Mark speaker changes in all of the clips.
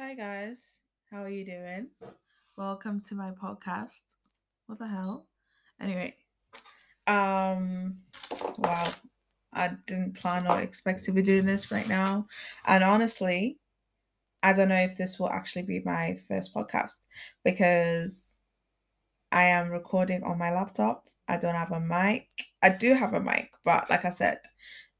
Speaker 1: Hi guys, how are you doing? Welcome to my podcast. What the hell? Anyway, um, wow, I didn't plan or expect to be doing this right now, and honestly, I don't know if this will actually be my first podcast because I am recording on my laptop. I don't have a mic. I do have a mic, but like I said,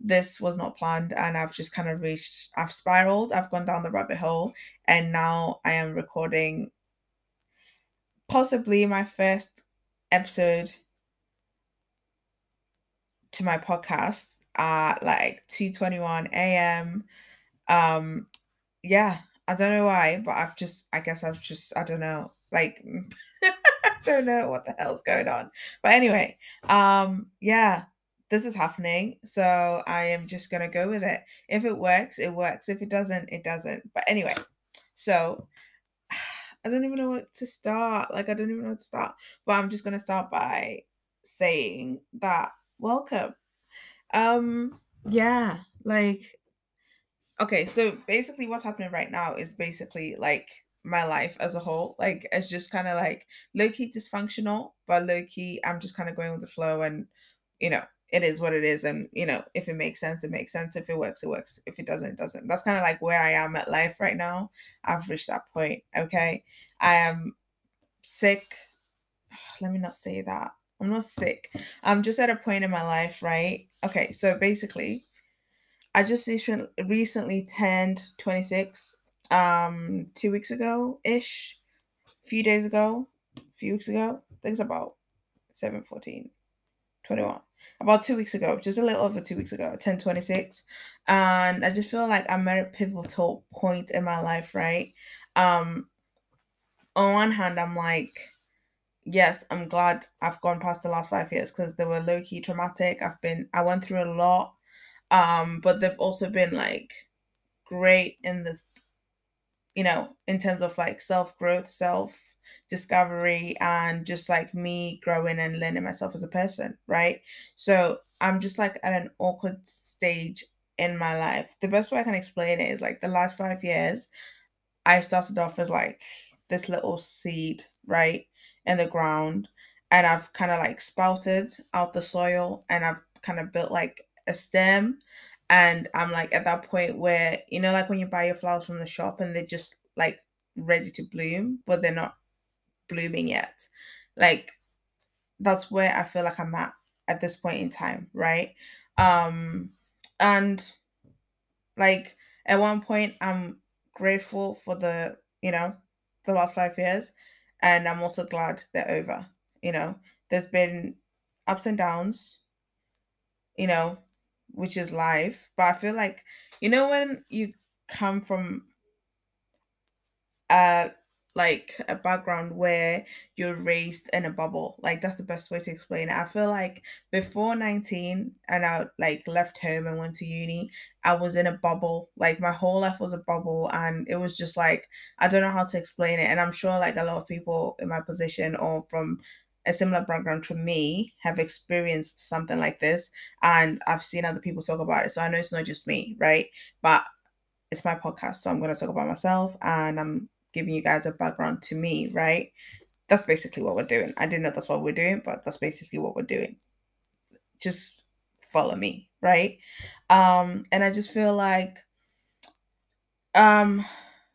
Speaker 1: this was not planned and I've just kind of reached, I've spiraled, I've gone down the rabbit hole, and now I am recording possibly my first episode to my podcast at like 2:21 a.m. Um yeah, I don't know why, but I've just I guess I've just I don't know, like I don't know what the hell's going on. But anyway, um yeah, this is happening. So I am just going to go with it. If it works, it works. If it doesn't, it doesn't. But anyway, so I don't even know what to start. Like, I don't even know what to start. But I'm just going to start by saying that welcome. Um, yeah, like, okay, so basically what's happening right now is basically like my life as a whole. Like, it's just kind of like low key dysfunctional, but low key, I'm just kind of going with the flow and, you know, it is what it is and you know if it makes sense it makes sense. If it works it works. If it doesn't it doesn't. That's kind of like where i am at life right now. I've reached that point okay? I am sick. Let me not say that. I'm not sick. I'm just at a point in my life right? Okay so basically i just recently turned 26 um two weeks ago ish few days ago a few weeks ago it's about 7 14 21 about two weeks ago, just a little over two weeks ago, 1026. And I just feel like I'm at a pivotal point in my life, right? Um, on one hand, I'm like, yes, I'm glad I've gone past the last five years because they were low key traumatic. I've been, I went through a lot. Um, but they've also been like great in this, you know, in terms of like self growth, self discovery and just like me growing and learning myself as a person, right? So I'm just like at an awkward stage in my life. The best way I can explain it is like the last five years, I started off as like this little seed, right, in the ground. And I've kind of like spouted out the soil and I've kind of built like a stem. And I'm like at that point where, you know, like when you buy your flowers from the shop and they're just like ready to bloom, but they're not blooming yet. Like that's where I feel like I'm at at this point in time, right? Um and like at one point I'm grateful for the, you know, the last 5 years and I'm also glad they're over, you know. There's been ups and downs, you know, which is life, but I feel like you know when you come from a like a background where you're raised in a bubble. Like that's the best way to explain it. I feel like before 19 and I like left home and went to uni, I was in a bubble. Like my whole life was a bubble and it was just like I don't know how to explain it. And I'm sure like a lot of people in my position or from a similar background to me have experienced something like this and I've seen other people talk about it. So I know it's not just me, right? But it's my podcast, so I'm going to talk about myself and I'm giving you guys a background to me, right? That's basically what we're doing. I didn't know that's what we're doing, but that's basically what we're doing. Just follow me, right? Um, and I just feel like um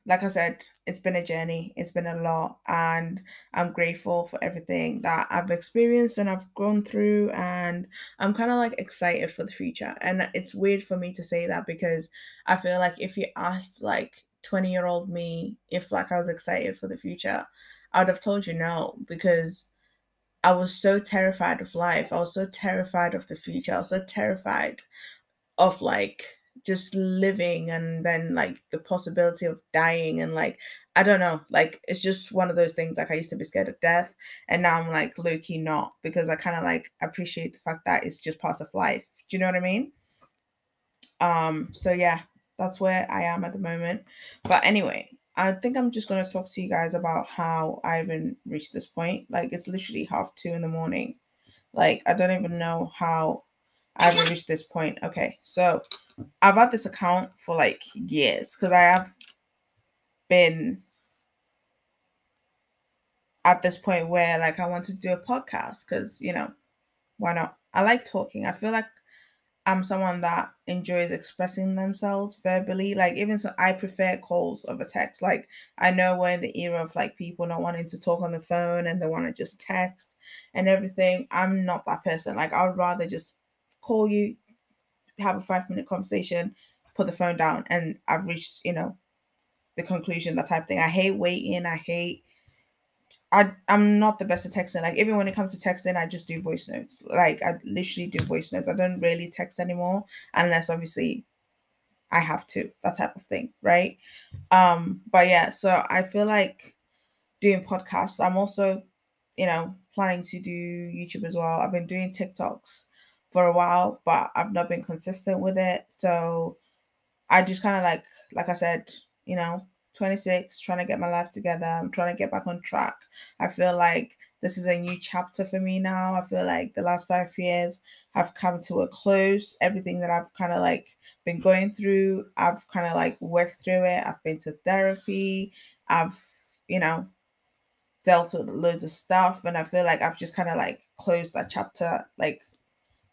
Speaker 1: like I said, it's been a journey. It's been a lot. And I'm grateful for everything that I've experienced and I've gone through. And I'm kind of like excited for the future. And it's weird for me to say that because I feel like if you asked like 20 year old me if like I was excited for the future, I would have told you no because I was so terrified of life. I was so terrified of the future. I was so terrified of like just living and then like the possibility of dying and like I don't know, like it's just one of those things like I used to be scared of death and now I'm like low key not because I kind of like appreciate the fact that it's just part of life. Do you know what I mean? Um so yeah, that's where I am at the moment. But anyway, I think I'm just gonna talk to you guys about how I even reached this point. Like it's literally half two in the morning. Like I don't even know how I've reached this point. Okay, so I've had this account for like years because I have been at this point where like I want to do a podcast because you know why not? I like talking. I feel like I'm someone that enjoys expressing themselves verbally. Like even so, I prefer calls over text. Like I know we're in the era of like people not wanting to talk on the phone and they want to just text and everything. I'm not that person. Like I would rather just call you, have a five minute conversation, put the phone down, and I've reached you know the conclusion. That type of thing. I hate waiting. I hate I I'm not the best at texting. Like even when it comes to texting, I just do voice notes. Like I literally do voice notes. I don't really text anymore unless obviously I have to, that type of thing, right? Um, but yeah, so I feel like doing podcasts. I'm also, you know, planning to do YouTube as well. I've been doing TikToks for a while, but I've not been consistent with it. So I just kind of like, like I said, you know, 26, trying to get my life together. I'm trying to get back on track. I feel like this is a new chapter for me now. I feel like the last five years have come to a close. Everything that I've kind of like been going through, I've kind of like worked through it. I've been to therapy. I've, you know, dealt with loads of stuff. And I feel like I've just kind of like closed that chapter like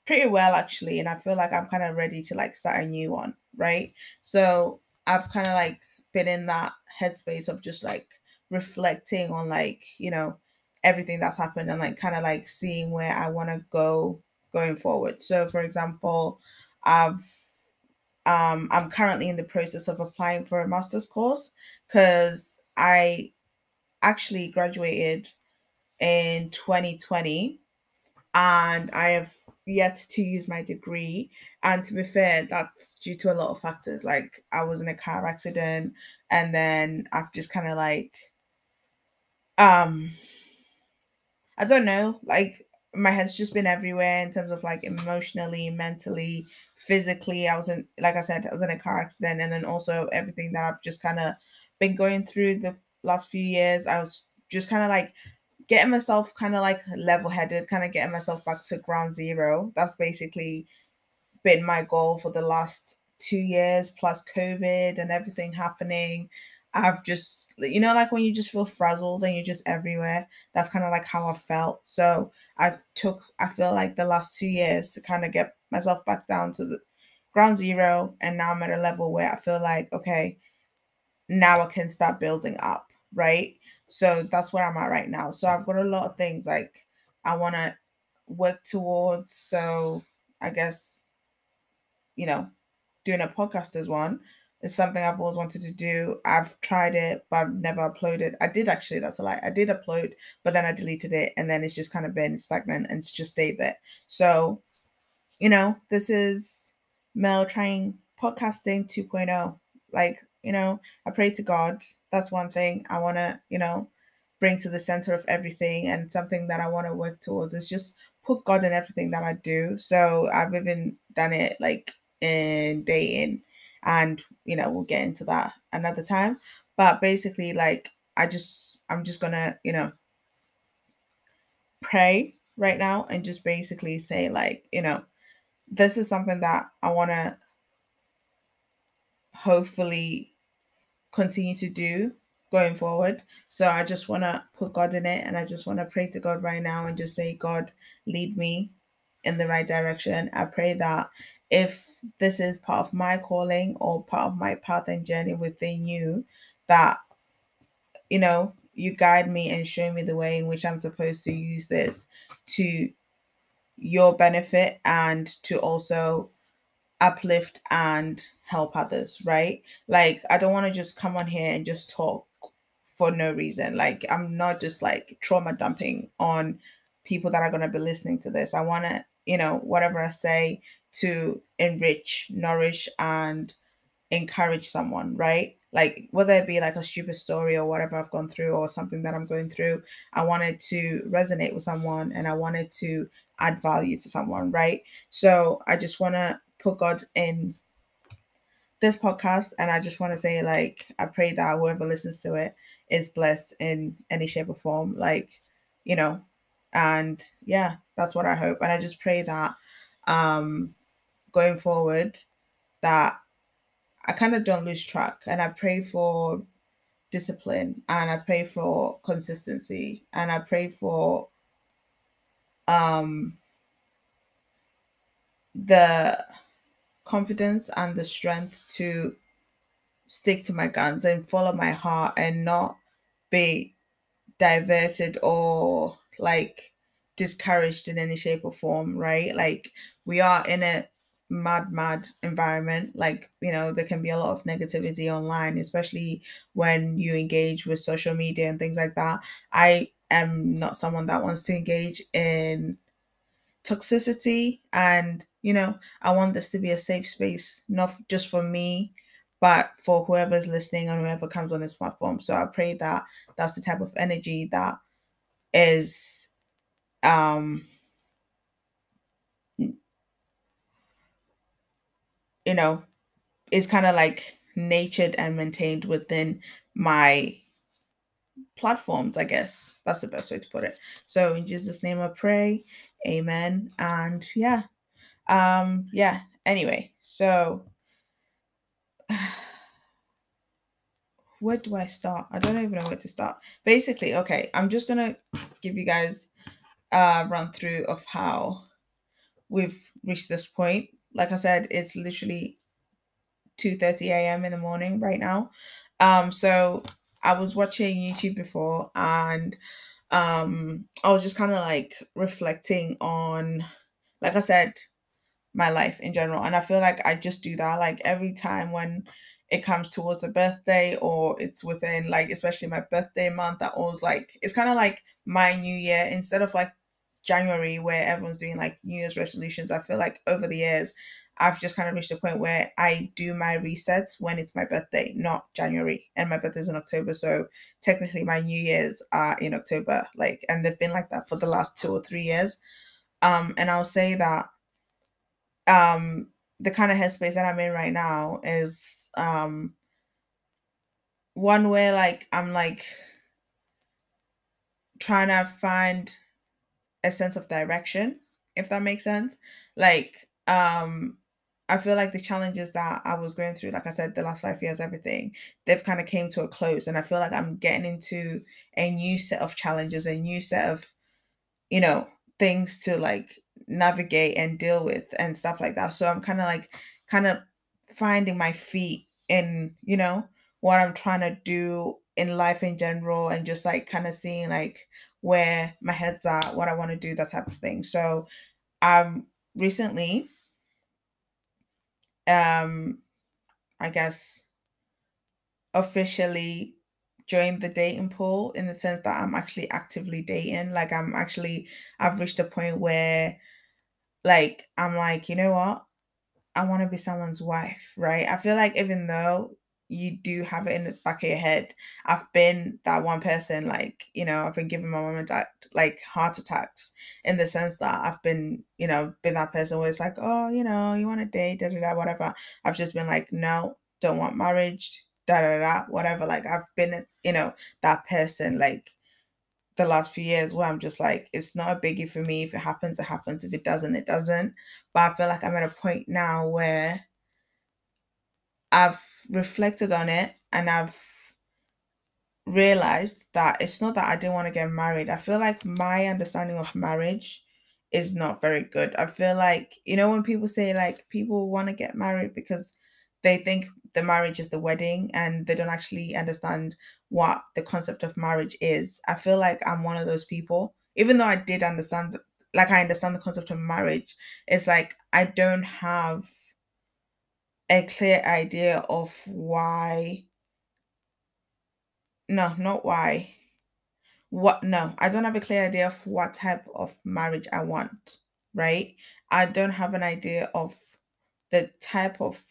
Speaker 1: pretty well actually. And I feel like I'm kind of ready to like start a new one. Right. So I've kind of like been in that headspace of just like reflecting on like you know everything that's happened and like kind of like seeing where I want to go going forward. So for example, I've um I'm currently in the process of applying for a master's course cuz I actually graduated in 2020 and I have yet to use my degree. And to be fair, that's due to a lot of factors. Like I was in a car accident and then I've just kind of like um I don't know, like my head's just been everywhere in terms of like emotionally, mentally, physically. I was in like I said, I was in a car accident and then also everything that I've just kind of been going through the last few years. I was just kind of like getting myself kind of like level headed, kind of getting myself back to ground zero. That's basically been my goal for the last two years plus COVID and everything happening. I've just, you know, like when you just feel frazzled and you're just everywhere. That's kind of like how I felt. So I've took, I feel like the last two years to kind of get myself back down to the ground zero. And now I'm at a level where I feel like, okay, now I can start building up, right? So that's where I'm at right now. So I've got a lot of things like I want to work towards. So I guess, you know, doing a podcast is one. It's something I've always wanted to do. I've tried it, but I've never uploaded. I did actually, that's a lie. I did upload, but then I deleted it and then it's just kind of been stagnant and it's just stayed there. So, you know, this is Mel trying podcasting 2.0. Like you know, I pray to God. That's one thing I want to, you know, bring to the center of everything and something that I want to work towards is just put God in everything that I do. So I've even done it like in dating and you know, we'll get into that another time. But basically like I just I'm just going to, you know, pray right now and just basically say like, you know, this is something that I want to hopefully continue to do going forward. So I just want to put God in it and I just want to pray to God right now and just say, God, lead me in the right direction. I pray that if this is part of my calling or part of my path and journey within you, that, you know, you guide me and show me the way in which I'm supposed to use this to your benefit and to also uplift and help others, right? Like I don't want to just come on here and just talk for no reason. Like I'm not just like trauma dumping on people that are going to be listening to this. I want to, you know, whatever I say to enrich, nourish and encourage someone, right? Like whether it be like a stupid story or whatever I've gone through or something that I'm going through, I wanted to resonate with someone and I wanted to add value to someone, right? So I just want to put God in this podcast and I just want to say like I pray that whoever listens to it is blessed in any shape or form like you know and yeah that's what I hope and I just pray that um going forward that I kind of don't lose track and I pray for discipline and I pray for consistency and I pray for um the confidence and the strength to stick to my guns and follow my heart and not be diverted or like discouraged in any shape or form, right? Like we are in a mad, mad environment. Like, you know, there can be a lot of negativity online, especially when you engage with social media and things like that. I am not someone that wants to engage in toxicity and you know i want this to be a safe space not just for me but for whoever's listening and whoever comes on this platform. So i pray that that's the type of energy that is um you know is kind of like natured and maintained within my platforms i guess. That's the best way to put it. So in jesus name i pray. Amen. And yeah um yeah anyway so where do i start? I don't even know where to start. Basically okay i'm just gonna give you guys a run through of how we've reached this point. Like i said it's literally 2 30 a.m in the morning right now. Um so i was watching youtube before and um i was just kind of like reflecting on like i said my life in general and i feel like i just do that like every time when it comes towards a birthday or it's within like especially my birthday month that always like it's kind of like my new year instead of like january where everyone's doing like new year's resolutions i feel like over the years I've just kind of reached a point where I do my resets when it's my birthday, not January. And my birthday's in October. So technically my New Year's are in October. Like and they've been like that for the last two or three years. Um, and I'll say that um the kind of headspace that I'm in right now is um one where like I'm like trying to find a sense of direction, if that makes sense. Like um I feel like the challenges that I was going through, like I said, the last five years, everything, they've kind of came to a close. And I feel like I'm getting into a new set of challenges, a new set of, you know, things to like navigate and deal with and stuff like that. So I'm kind of like, kind of finding my feet in, you know, what I'm trying to do in life in general and just like kind of seeing like where my head's at, what I want to do, that type of thing. So um recently um I guess officially joined the dating pool in the sense that I'm actually actively dating. Like I'm actually I've reached a point where like I'm like, you know what? I want to be someone's wife, right? I feel like even though you do have it in the back of your head. I've been that one person, like, you know, I've been giving my mom and dad like heart attacks in the sense that I've been, you know, been that person where it's like, oh, you know, you want a date, da da da, whatever. I've just been like, no, don't want marriage, da da da, whatever. Like, I've been, you know, that person, like, the last few years where I'm just like, it's not a biggie for me. If it happens, it happens. If it doesn't, it doesn't. But I feel like I'm at a point now where I've reflected on it and I've realized that it's not that I didn't want to get married. I feel like my understanding of marriage is not very good. I feel like, you know, when people say like people want to get married because they think the marriage is the wedding and they don't actually understand what the concept of marriage is. I feel like I'm one of those people. Even though I did understand, like, I understand the concept of marriage, it's like I don't have a clear idea of why no not why what no i don't have a clear idea of what type of marriage i want right i don't have an idea of the type of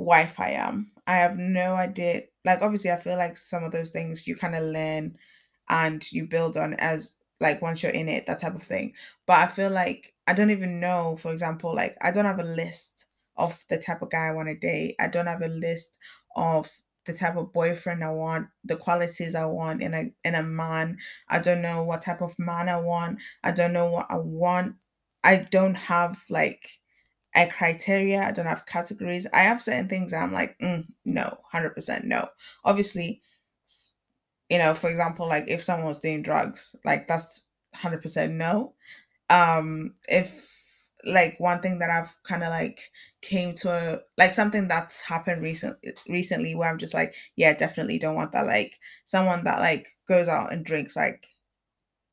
Speaker 1: wife i am i have no idea like obviously i feel like some of those things you kind of learn and you build on as like once you're in it that type of thing but i feel like i don't even know for example like i don't have a list of the type of guy I want to date. I don't have a list of the type of boyfriend I want, the qualities I want in a in a man. I don't know what type of man I want. I don't know what I want. I don't have like a criteria. I don't have categories. I have certain things I'm like, mm, no, 100% no. Obviously, you know, for example, like if someone was doing drugs, like that's 100% no. Um, if like one thing that I've kind of like came to a like something that's happened recent recently where I'm just like, yeah, definitely don't want that. Like someone that like goes out and drinks like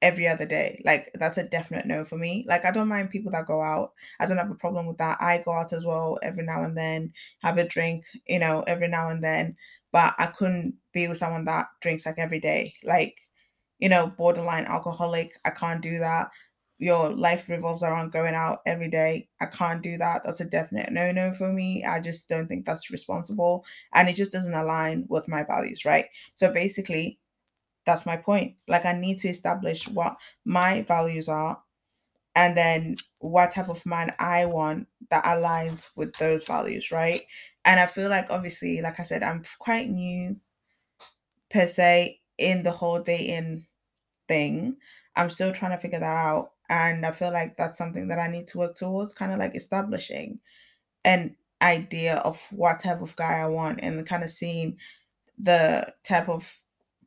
Speaker 1: every other day. Like that's a definite no for me. Like I don't mind people that go out. I don't have a problem with that. I go out as well every now and then, have a drink, you know, every now and then. But I couldn't be with someone that drinks like every day. Like, you know, borderline alcoholic. I can't do that. Your life revolves around going out every day. I can't do that. That's a definite no no for me. I just don't think that's responsible. And it just doesn't align with my values, right? So basically, that's my point. Like I need to establish what my values are and then what type of man I want that aligns with those values, right? And I feel like obviously, like I said, I'm quite new per se in the whole dating thing. I'm still trying to figure that out. And I feel like that's something that I need to work towards, kind of like establishing an idea of what type of guy I want and kind of seeing the type of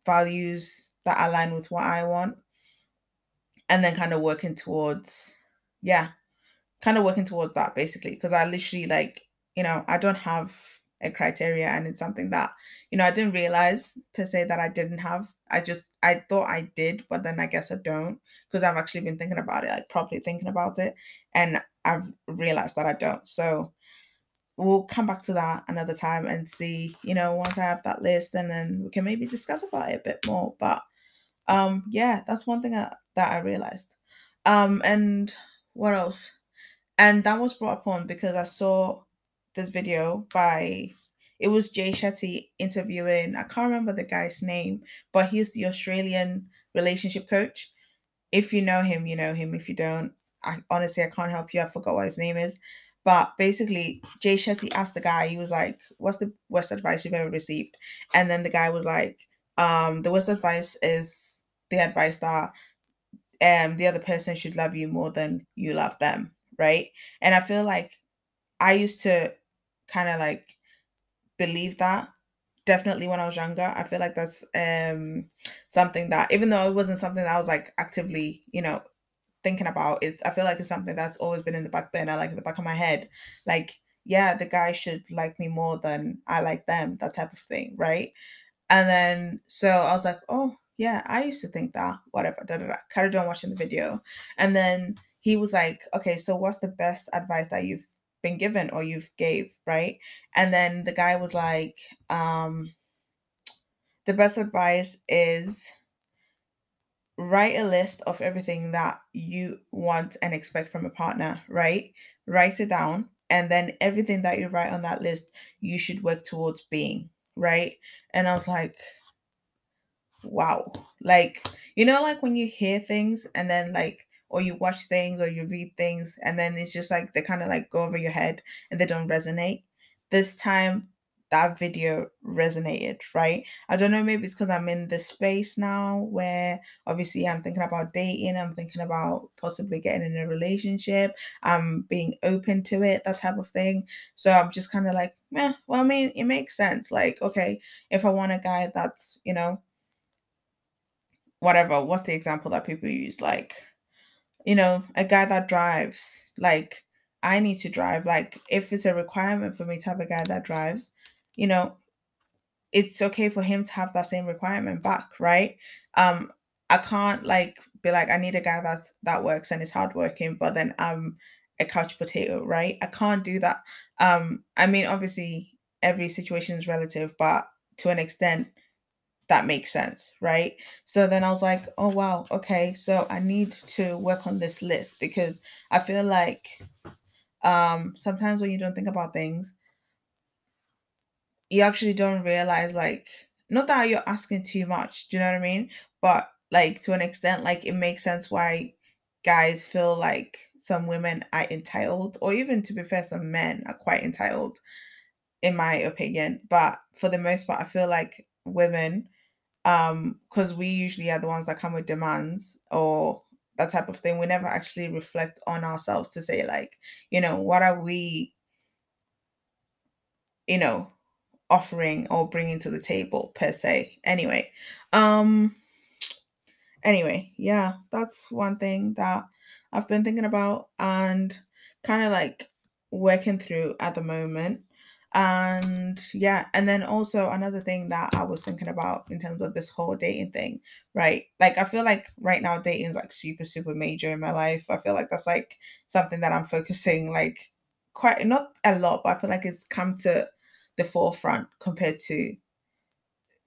Speaker 1: values that align with what I want. And then kind of working towards, yeah, kind of working towards that basically. Because I literally like, you know, I don't have a criteria and it's something that, you know, I didn't realize per se that I didn't have. I just, I thought I did, but then I guess I don't because I've actually been thinking about it, like properly thinking about it. And I've realized that I don't. So, we'll come back to that another time and see, you know, once I have that list and then we can maybe discuss about it a bit more. But um yeah, that's one thing that, that I realized. Um and what else? And that was brought upon because I saw this video by it was Jay Shetty interviewing, I can't remember the guy's name, but he's the Australian relationship coach. If you know him, you know him. If you don't, I honestly I can't help you. I forgot what his name is. But basically, Jay Shetty asked the guy, he was like, What's the worst advice you've ever received? And then the guy was like, um, the worst advice is the advice that um the other person should love you more than you love them, right? And I feel like I used to kind of like believe that definitely when I was younger. I feel like that's um something that even though it wasn't something that I was like actively, you know, thinking about it's i feel like it's something that's always been in the back burner like in the back of my head. Like yeah the guy should like me more than i like them that type of thing right? And then so i was like oh yeah i used to think that whatever da, da, da. carried on watching the video. And then he was like okay so what's the best advice that you've been given or you've gave right? And then the guy was like um the best advice is write a list of everything that you want and expect from a partner, right? Write it down. And then everything that you write on that list, you should work towards being, right? And I was like, wow. Like, you know, like when you hear things and then like, or you watch things or you read things and then it's just like they kind of like go over your head and they don't resonate. This time that video resonated, right? I don't know, maybe it's because I'm in this space now where obviously I'm thinking about dating, I'm thinking about possibly getting in a relationship, I'm being open to it, that type of thing. So I'm just kind of like, well, I mean, it makes sense. Like, okay, if I want a guy that's, you know, whatever, what's the example that people use? Like, you know, a guy that drives, like, I need to drive. Like, if it's a requirement for me to have a guy that drives, you know, it's okay for him to have that same requirement back, right? Um, I can't like be like, I need a guy that's that works and is hardworking, but then I'm a couch potato, right? I can't do that. Um, I mean, obviously every situation is relative, but to an extent, that makes sense, right? So then I was like, oh wow, okay, so I need to work on this list because I feel like um sometimes when you don't think about things, you actually don't realize like not that you're asking too much do you know what i mean but like to an extent like it makes sense why guys feel like some women are entitled or even to be fair some men are quite entitled in my opinion but for the most part i feel like women um because we usually are the ones that come with demands or that type of thing. We never actually reflect on ourselves to say, like, you know, what are we, you know, offering or bringing to the table per se. Anyway, um, anyway, yeah, that's one thing that I've been thinking about and kind of like working through at the moment. And yeah, and then also another thing that I was thinking about in terms of this whole dating thing, right? Like I feel like right now dating is like super, super major in my life. I feel like that's like something that I'm focusing like quite not a lot, but I feel like it's come to the forefront compared to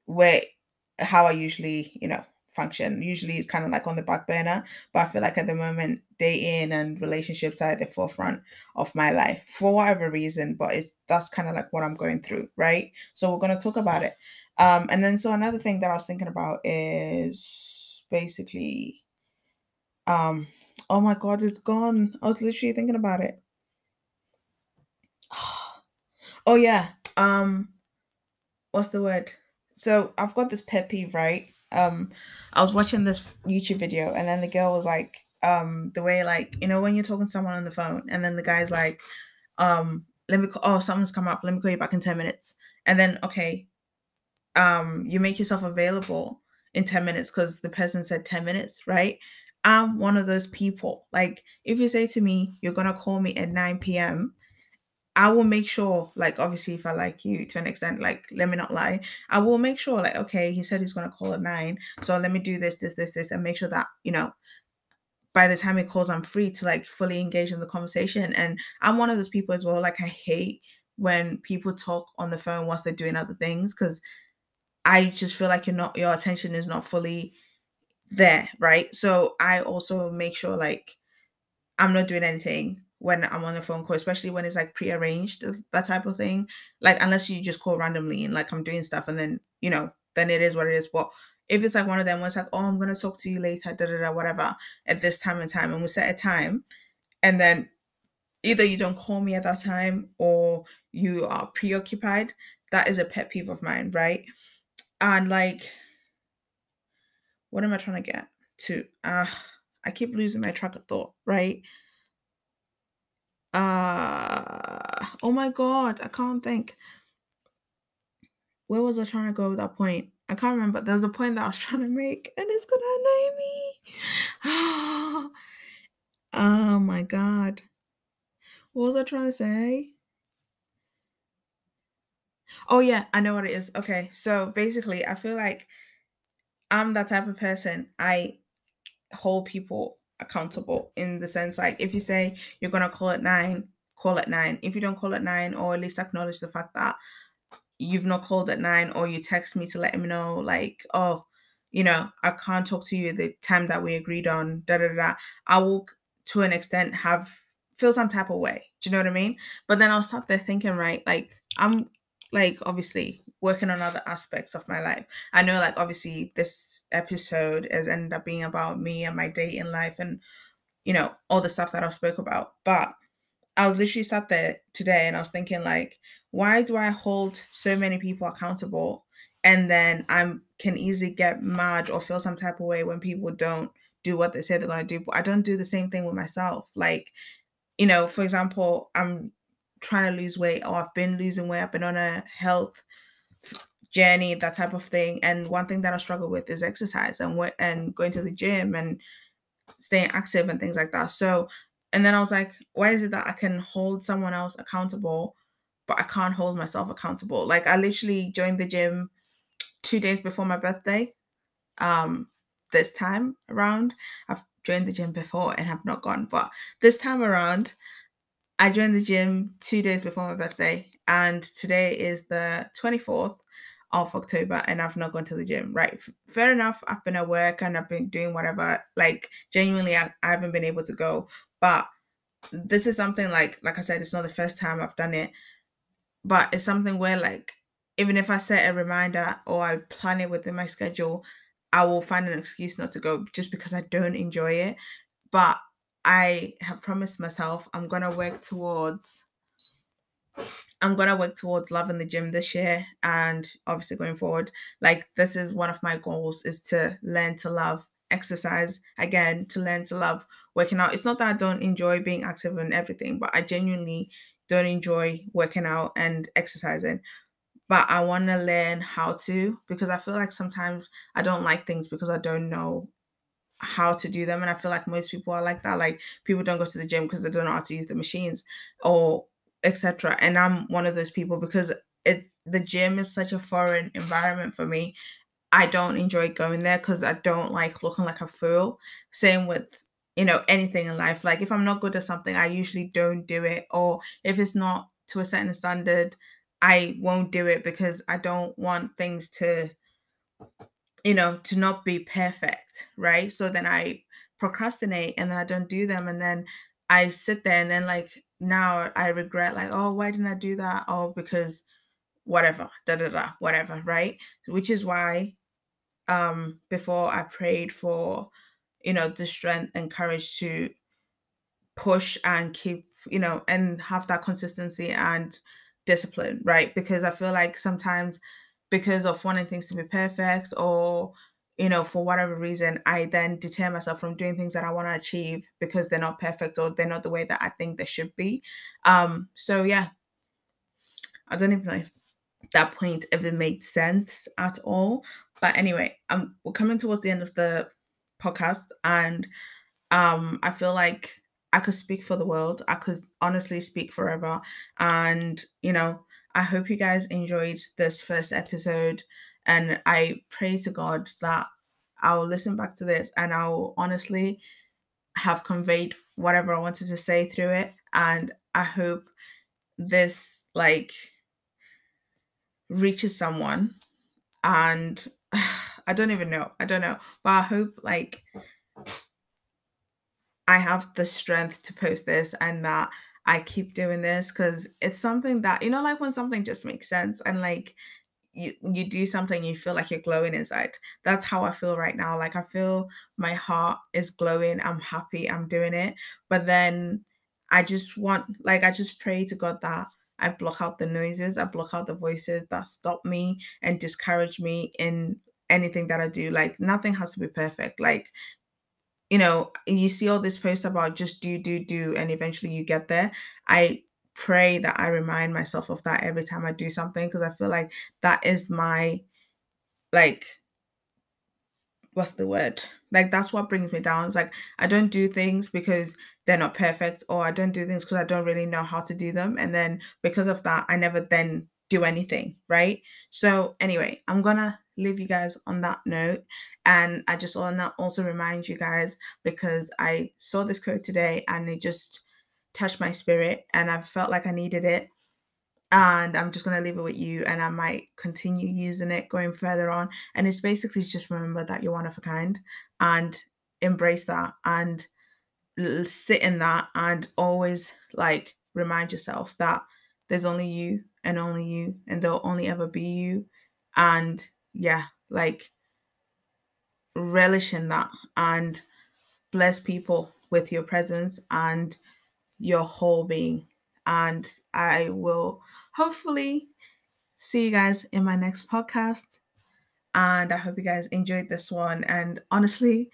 Speaker 1: where how I usually, you know, function. Usually it's kind of like on the back burner, but I feel like at the moment dating and relationships are at the forefront of my life for whatever reason, but it that's kind of like what I'm going through, right? So we're going to talk about it. Um and then so another thing that I was thinking about is basically um oh my god, it's gone. I was literally thinking about it. Oh yeah. Um what's the word? So I've got this pet peeve, right? Um I was watching this YouTube video and then the girl was like, um, the way like, you know, when you're talking to someone on the phone and then the guy's like, um, let me call oh, something's come up, let me call you back in 10 minutes. And then okay, um, you make yourself available in 10 minutes because the person said 10 minutes, right? I'm one of those people. Like, if you say to me, you're gonna call me at 9 p.m., I will make sure, like, obviously, if I like you to an extent, like, let me not lie, I will make sure, like, okay, he said he's gonna call at nine, so let me do this, this, this, this, and make sure that, you know, by the time he calls, I'm free to like fully engage in the conversation. And I'm one of those people as well, like, I hate when people talk on the phone whilst they're doing other things because I just feel like you're not, your attention is not fully there, right? So I also make sure, like, I'm not doing anything when I'm on a phone call, especially when it's like prearranged, that type of thing. Like unless you just call randomly and like I'm doing stuff and then, you know, then it is what it is. But if it's like one of them where it's like, oh, I'm gonna talk to you later, da da da, whatever, at this time and time, and we set a time, and then either you don't call me at that time or you are preoccupied, that is a pet peeve of mine, right? And like, what am I trying to get to? Uh, I keep losing my track of thought, right? Uh oh my god, I can't think. Where was I trying to go with that point? I can't remember. There's a point that I was trying to make, and it's gonna annoy me. oh my god. What was I trying to say? Oh yeah, I know what it is. Okay, so basically, I feel like I'm that type of person. I hold people accountable in the sense like if you say you're gonna call at nine, call at nine. If you don't call at nine, or at least acknowledge the fact that you've not called at nine, or you text me to let me know like, oh, you know, I can't talk to you at the time that we agreed on, da da da. I will to an extent have feel some type of way. Do you know what I mean? But then I'll start there thinking, right, like I'm like obviously working on other aspects of my life. I know like obviously this episode has ended up being about me and my dating life and you know all the stuff that I spoke about. But I was literally sat there today and I was thinking like why do I hold so many people accountable and then I can easily get mad or feel some type of way when people don't do what they say they're going to do but I don't do the same thing with myself like you know for example I'm trying to lose weight or I've been losing weight, I've been on a health journey, that type of thing. And one thing that I struggle with is exercise and what and going to the gym and staying active and things like that. So and then I was like, why is it that I can hold someone else accountable, but I can't hold myself accountable? Like I literally joined the gym two days before my birthday. Um, this time around. I've joined the gym before and have not gone, but this time around, I joined the gym two days before my birthday, and today is the 24th of October, and I've not gone to the gym. Right, fair enough. I've been at work and I've been doing whatever. Like, genuinely, I, I haven't been able to go, but this is something like, like I said, it's not the first time I've done it, but it's something where, like, even if I set a reminder or I plan it within my schedule, I will find an excuse not to go just because I don't enjoy it. But I have promised myself I'm gonna work towards I'm gonna work towards loving the gym this year and obviously going forward. Like this is one of my goals is to learn to love exercise again to learn to love working out. It's not that I don't enjoy being active and everything, but I genuinely don't enjoy working out and exercising. But I want to learn how to because I feel like sometimes I don't like things because I don't know how to do them. And I feel like most people are like that. Like people don't go to the gym because they don't know how to use the machines or etc. And I'm one of those people because it the gym is such a foreign environment for me. I don't enjoy going there because I don't like looking like a fool. Same with you know anything in life. Like if I'm not good at something, I usually don't do it. Or if it's not to a certain standard, I won't do it because I don't want things to you know to not be perfect, right? So then I procrastinate and then I don't do them and then I sit there and then like now I regret like oh why didn't I do that? Oh because whatever da da da whatever right which is why um before i prayed for you know the strength and courage to push and keep you know and have that consistency and discipline right because i feel like sometimes because of wanting things to be perfect or you know for whatever reason i then deter myself from doing things that i want to achieve because they're not perfect or they're not the way that i think they should be um so yeah i don't even know if that point ever made sense at all. But anyway, um, we're coming towards the end of the podcast, and um, I feel like I could speak for the world. I could honestly speak forever, and you know, I hope you guys enjoyed this first episode, and I pray to God that I'll listen back to this and I'll honestly have conveyed whatever I wanted to say through it, and I hope this like reaches someone and I don't even know. I don't know. But I hope like I have the strength to post this and that I keep doing this because it's something that you know, like when something just makes sense and like you you do something you feel like you're glowing inside. That's how I feel right now. Like I feel my heart is glowing. I'm happy. I'm doing it. But then I just want like I just pray to God that I block out the noises, I block out the voices that stop me and discourage me in anything that I do. Like nothing has to be perfect. Like, you know, you see all this posts about just do, do, do, and eventually you get there. I pray that I remind myself of that every time I do something because I feel like that is my like what's the word? Like that's what brings me down. It's like I don't do things because they're not perfect, or I don't do things because I don't really know how to do them. And then because of that, I never then do anything, right? So anyway, I'm gonna leave you guys on that note. And I just want to also remind you guys because I saw this quote today and it just touched my spirit and I felt like I needed it and I'm just going to leave it with you and I might continue using it going further on. And it's basically just remember that you're one of a kind and embrace that and sit in that and always like remind yourself that there's only you and only you and there'll only ever be you. And yeah, like relish in that and bless people with your presence and your whole being. And I will hopefully see you guys in my next podcast. And I hope you guys enjoyed this one. And honestly,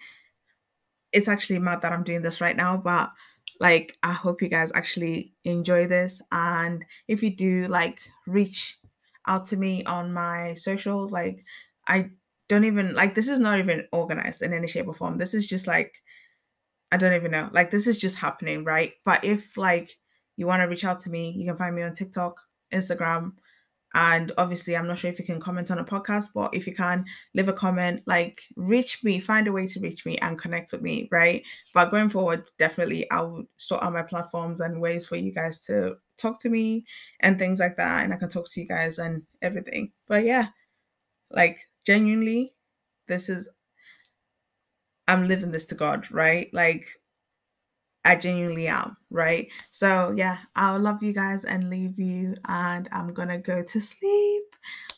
Speaker 1: it's actually mad that I'm doing this right now, but like I hope you guys actually enjoy this. And if you do, like reach out to me on my socials. Like I don't even like this is not even organized in any shape or form. This is just like I don't even know. Like this is just happening, right? But if like you want to reach out to me, you can find me on TikTok Instagram. And obviously, I'm not sure if you can comment on a podcast, but if you can, leave a comment, like reach me, find a way to reach me and connect with me, right? But going forward, definitely I will sort out my platforms and ways for you guys to talk to me and things like that. And I can talk to you guys and everything. But yeah, like genuinely, this is I'm living this to God, right? Like I genuinely am, right? So yeah, I'll love you guys and leave you, and I'm gonna go to sleep.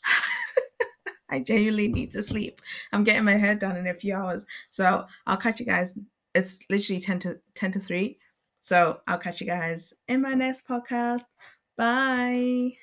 Speaker 1: I genuinely need to sleep. I'm getting my hair done in a few hours. So I'll catch you guys. It's literally 10 to 10 to 3. So I'll catch you guys in my next podcast. Bye.